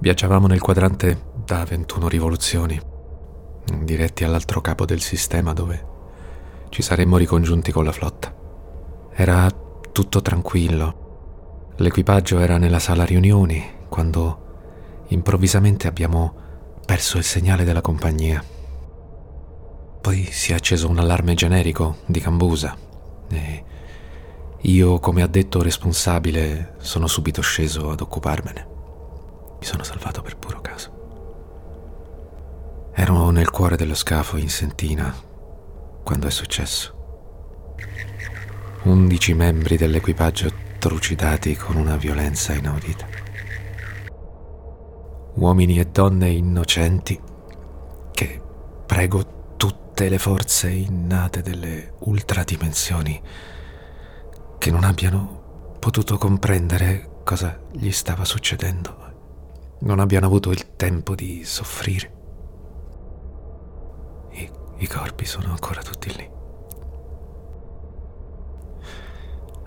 Viaggiavamo nel quadrante da 21 rivoluzioni, diretti all'altro capo del sistema dove ci saremmo ricongiunti con la flotta. Era tutto tranquillo. L'equipaggio era nella sala riunioni quando improvvisamente abbiamo perso il segnale della compagnia. Poi si è acceso un allarme generico di Cambusa e io, come addetto responsabile, sono subito sceso ad occuparmene. Mi sono salvato per puro caso. Ero nel cuore dello scafo in sentina quando è successo. Undici membri dell'equipaggio trucidati con una violenza inaudita. Uomini e donne innocenti che, prego tutte le forze innate delle ultradimensioni, che non abbiano potuto comprendere cosa gli stava succedendo, non abbiano avuto il tempo di soffrire. I, i corpi sono ancora tutti lì.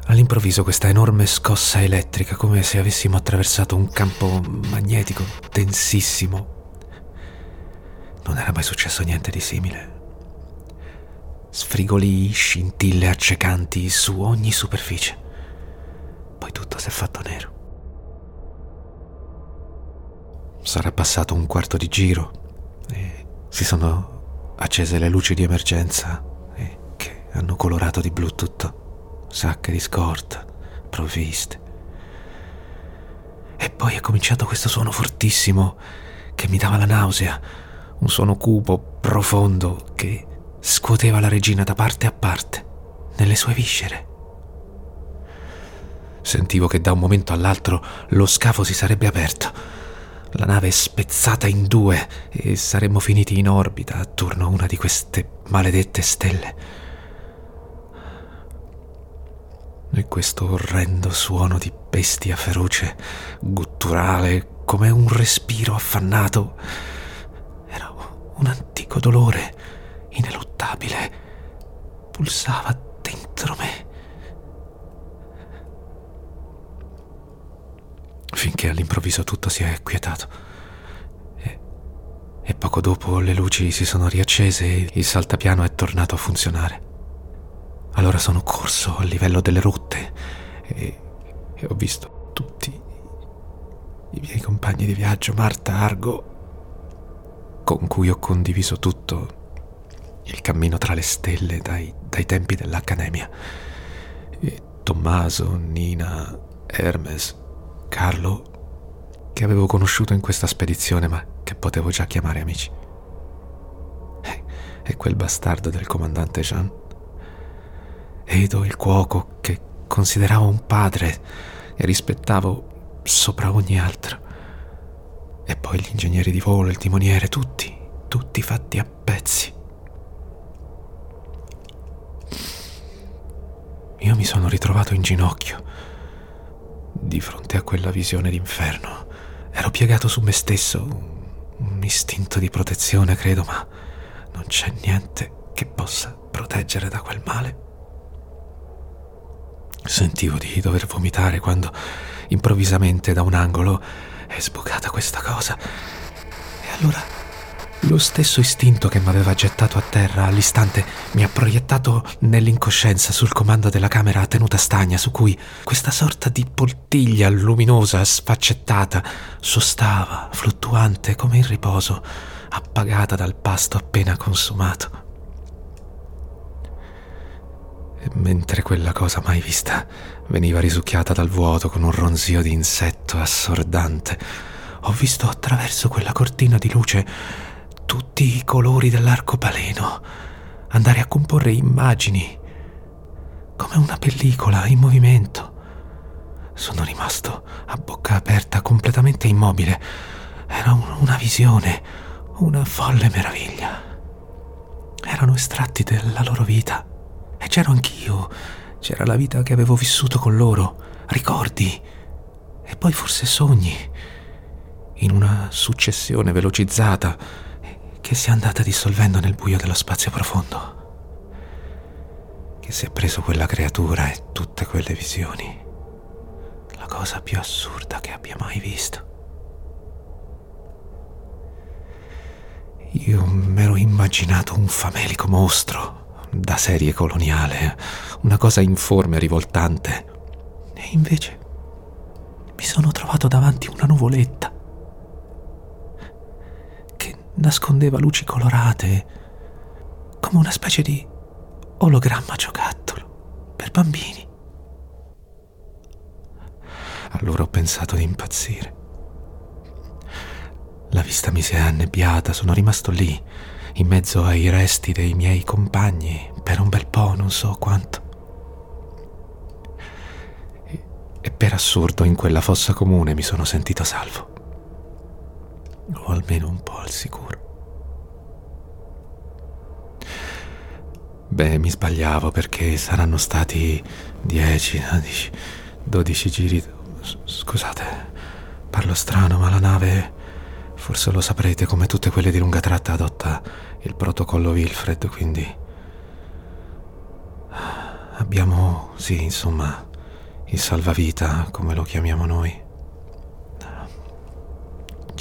All'improvviso questa enorme scossa elettrica, come se avessimo attraversato un campo magnetico densissimo. Non era mai successo niente di simile. Sfrigolii, scintille accecanti su ogni superficie. Poi tutto si è fatto nero. Sarà passato un quarto di giro e si sono accese le luci di emergenza e che hanno colorato di blu tutto sacche di scorta, provviste. E poi è cominciato questo suono fortissimo che mi dava la nausea, un suono cupo, profondo, che scuoteva la regina da parte a parte, nelle sue viscere. Sentivo che da un momento all'altro lo scafo si sarebbe aperto, la nave spezzata in due e saremmo finiti in orbita attorno a una di queste maledette stelle. E questo orrendo suono di bestia feroce, gutturale, come un respiro affannato, era un antico dolore ineluttabile. Pulsava dentro me. Finché all'improvviso tutto si è quietato. E, e poco dopo le luci si sono riaccese e il saltapiano è tornato a funzionare. Allora sono corso a livello delle rotte e, e ho visto tutti i miei compagni di viaggio, Marta, Argo, con cui ho condiviso tutto il cammino tra le stelle dai, dai tempi dell'Accademia. E Tommaso, Nina, Hermes, Carlo, che avevo conosciuto in questa spedizione ma che potevo già chiamare amici. E, e quel bastardo del comandante Jean Edo il cuoco che consideravo un padre e rispettavo sopra ogni altro. E poi gli ingegneri di volo, il timoniere, tutti, tutti fatti a pezzi. Io mi sono ritrovato in ginocchio di fronte a quella visione d'inferno. Ero piegato su me stesso, un istinto di protezione, credo, ma non c'è niente che possa proteggere da quel male. Sentivo di dover vomitare quando improvvisamente da un angolo è sbucata questa cosa. E allora lo stesso istinto che mi aveva gettato a terra all'istante mi ha proiettato nell'incoscienza sul comando della camera a tenuta stagna su cui questa sorta di poltiglia luminosa, sfaccettata, sostava, fluttuante come in riposo, appagata dal pasto appena consumato. E mentre quella cosa mai vista veniva risucchiata dal vuoto con un ronzio di insetto assordante, ho visto attraverso quella cortina di luce tutti i colori dell'arcobaleno andare a comporre immagini come una pellicola in movimento. Sono rimasto a bocca aperta, completamente immobile. Era un, una visione, una folle meraviglia. Erano estratti della loro vita e c'ero anch'io. C'era la vita che avevo vissuto con loro, ricordi e poi forse sogni, in una successione velocizzata che si è andata dissolvendo nel buio dello spazio profondo. Che si è preso quella creatura e tutte quelle visioni. La cosa più assurda che abbia mai visto. Io mi ero immaginato un famelico mostro da serie coloniale, una cosa informe e rivoltante. E invece mi sono trovato davanti una nuvoletta nascondeva luci colorate, come una specie di ologramma giocattolo per bambini. Allora ho pensato di impazzire. La vista mi si è annebbiata, sono rimasto lì, in mezzo ai resti dei miei compagni, per un bel po', non so quanto. E, per assurdo in quella fossa comune mi sono sentito salvo. O almeno un po' al sicuro. Beh, mi sbagliavo perché saranno stati 10, 12, 12 giri. Scusate, parlo strano, ma la nave Forse lo saprete come tutte quelle di lunga tratta adotta il protocollo Wilfred, quindi abbiamo, sì, insomma, il salvavita, come lo chiamiamo noi.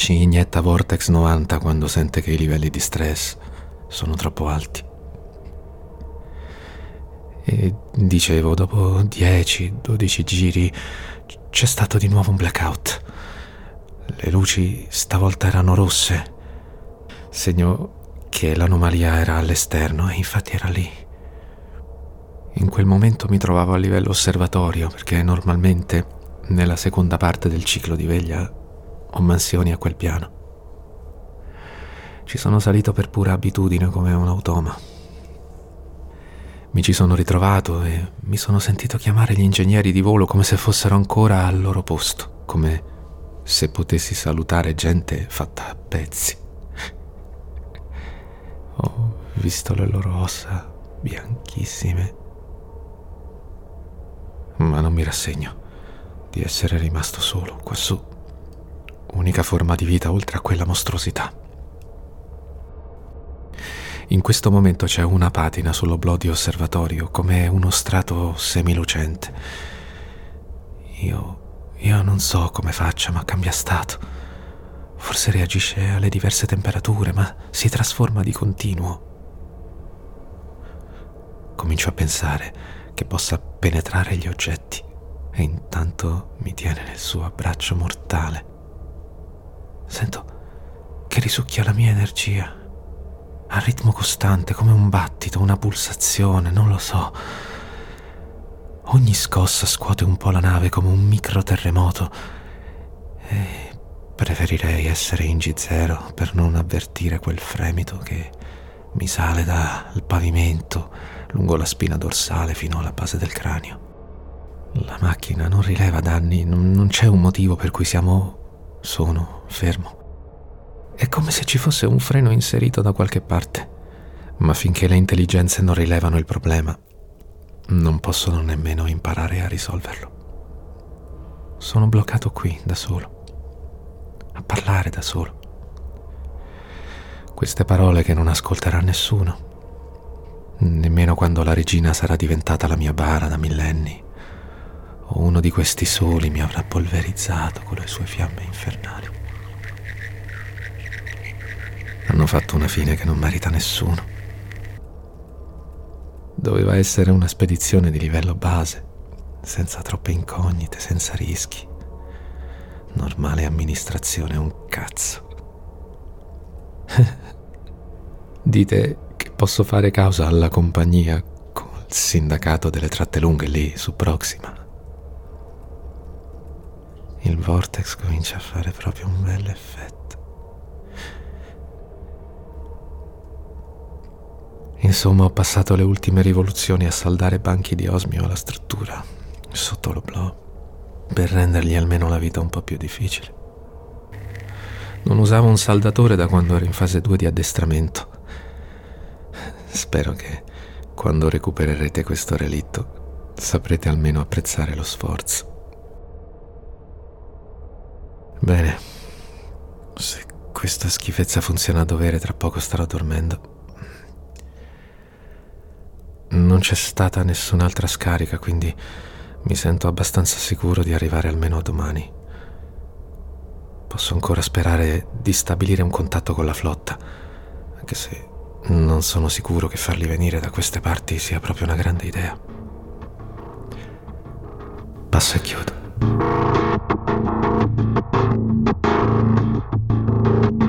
Ci inietta Vortex 90 quando sente che i livelli di stress sono troppo alti. E dicevo, dopo 10-12 giri c'è stato di nuovo un blackout. Le luci stavolta erano rosse, segno che l'anomalia era all'esterno e infatti era lì. In quel momento mi trovavo a livello osservatorio perché normalmente nella seconda parte del ciclo di veglia ho mansioni a quel piano. Ci sono salito per pura abitudine come un automa. Mi ci sono ritrovato e mi sono sentito chiamare gli ingegneri di volo come se fossero ancora al loro posto, come se potessi salutare gente fatta a pezzi. Ho visto le loro ossa bianchissime, ma non mi rassegno di essere rimasto solo quassù, unica forma di vita oltre a quella mostruosità. In questo momento c'è una patina sull'oblò di osservatorio, come uno strato semilucente. Io io non so come faccia, ma cambia stato. Forse reagisce alle diverse temperature, ma si trasforma di continuo. Comincio a pensare che possa penetrare gli oggetti e intanto mi tiene nel suo abbraccio mortale. Sento che risucchia la mia energia a ritmo costante, come un battito, una pulsazione, non lo so Ogni scossa scuote un po' la nave come un micro terremoto e preferirei essere in G0 per non avvertire quel fremito che mi sale dal pavimento lungo la spina dorsale fino alla base del cranio. La macchina non rileva danni, non c'è un motivo per cui siamo... sono fermo. È come se ci fosse un freno inserito da qualche parte, ma finché le intelligenze non rilevano il problema, non possono nemmeno imparare a risolverlo. Sono bloccato qui da solo, a parlare da solo. Queste parole che non ascolterà nessuno, nemmeno quando la regina sarà diventata la mia bara da millenni, o uno di questi soli mi avrà polverizzato con le sue fiamme infernali. Hanno fatto una fine che non merita nessuno. Doveva essere una spedizione di livello base, senza troppe incognite, senza rischi. Normale amministrazione, un cazzo. Dite che posso fare causa alla compagnia col sindacato delle tratte lunghe lì su Proxima. Il vortex comincia a fare proprio un bel effetto. Insomma, ho passato le ultime rivoluzioni a saldare banchi di osmio alla struttura, sotto l'oblò, per rendergli almeno la vita un po' più difficile. Non usavo un saldatore da quando ero in fase 2 di addestramento. Spero che quando recupererete questo relitto saprete almeno apprezzare lo sforzo. Bene, se questa schifezza funziona a dovere, tra poco starò dormendo. Non c'è stata nessun'altra scarica, quindi mi sento abbastanza sicuro di arrivare almeno a domani. Posso ancora sperare di stabilire un contatto con la flotta, anche se non sono sicuro che farli venire da queste parti sia proprio una grande idea. Passo e chiudo. Thank you.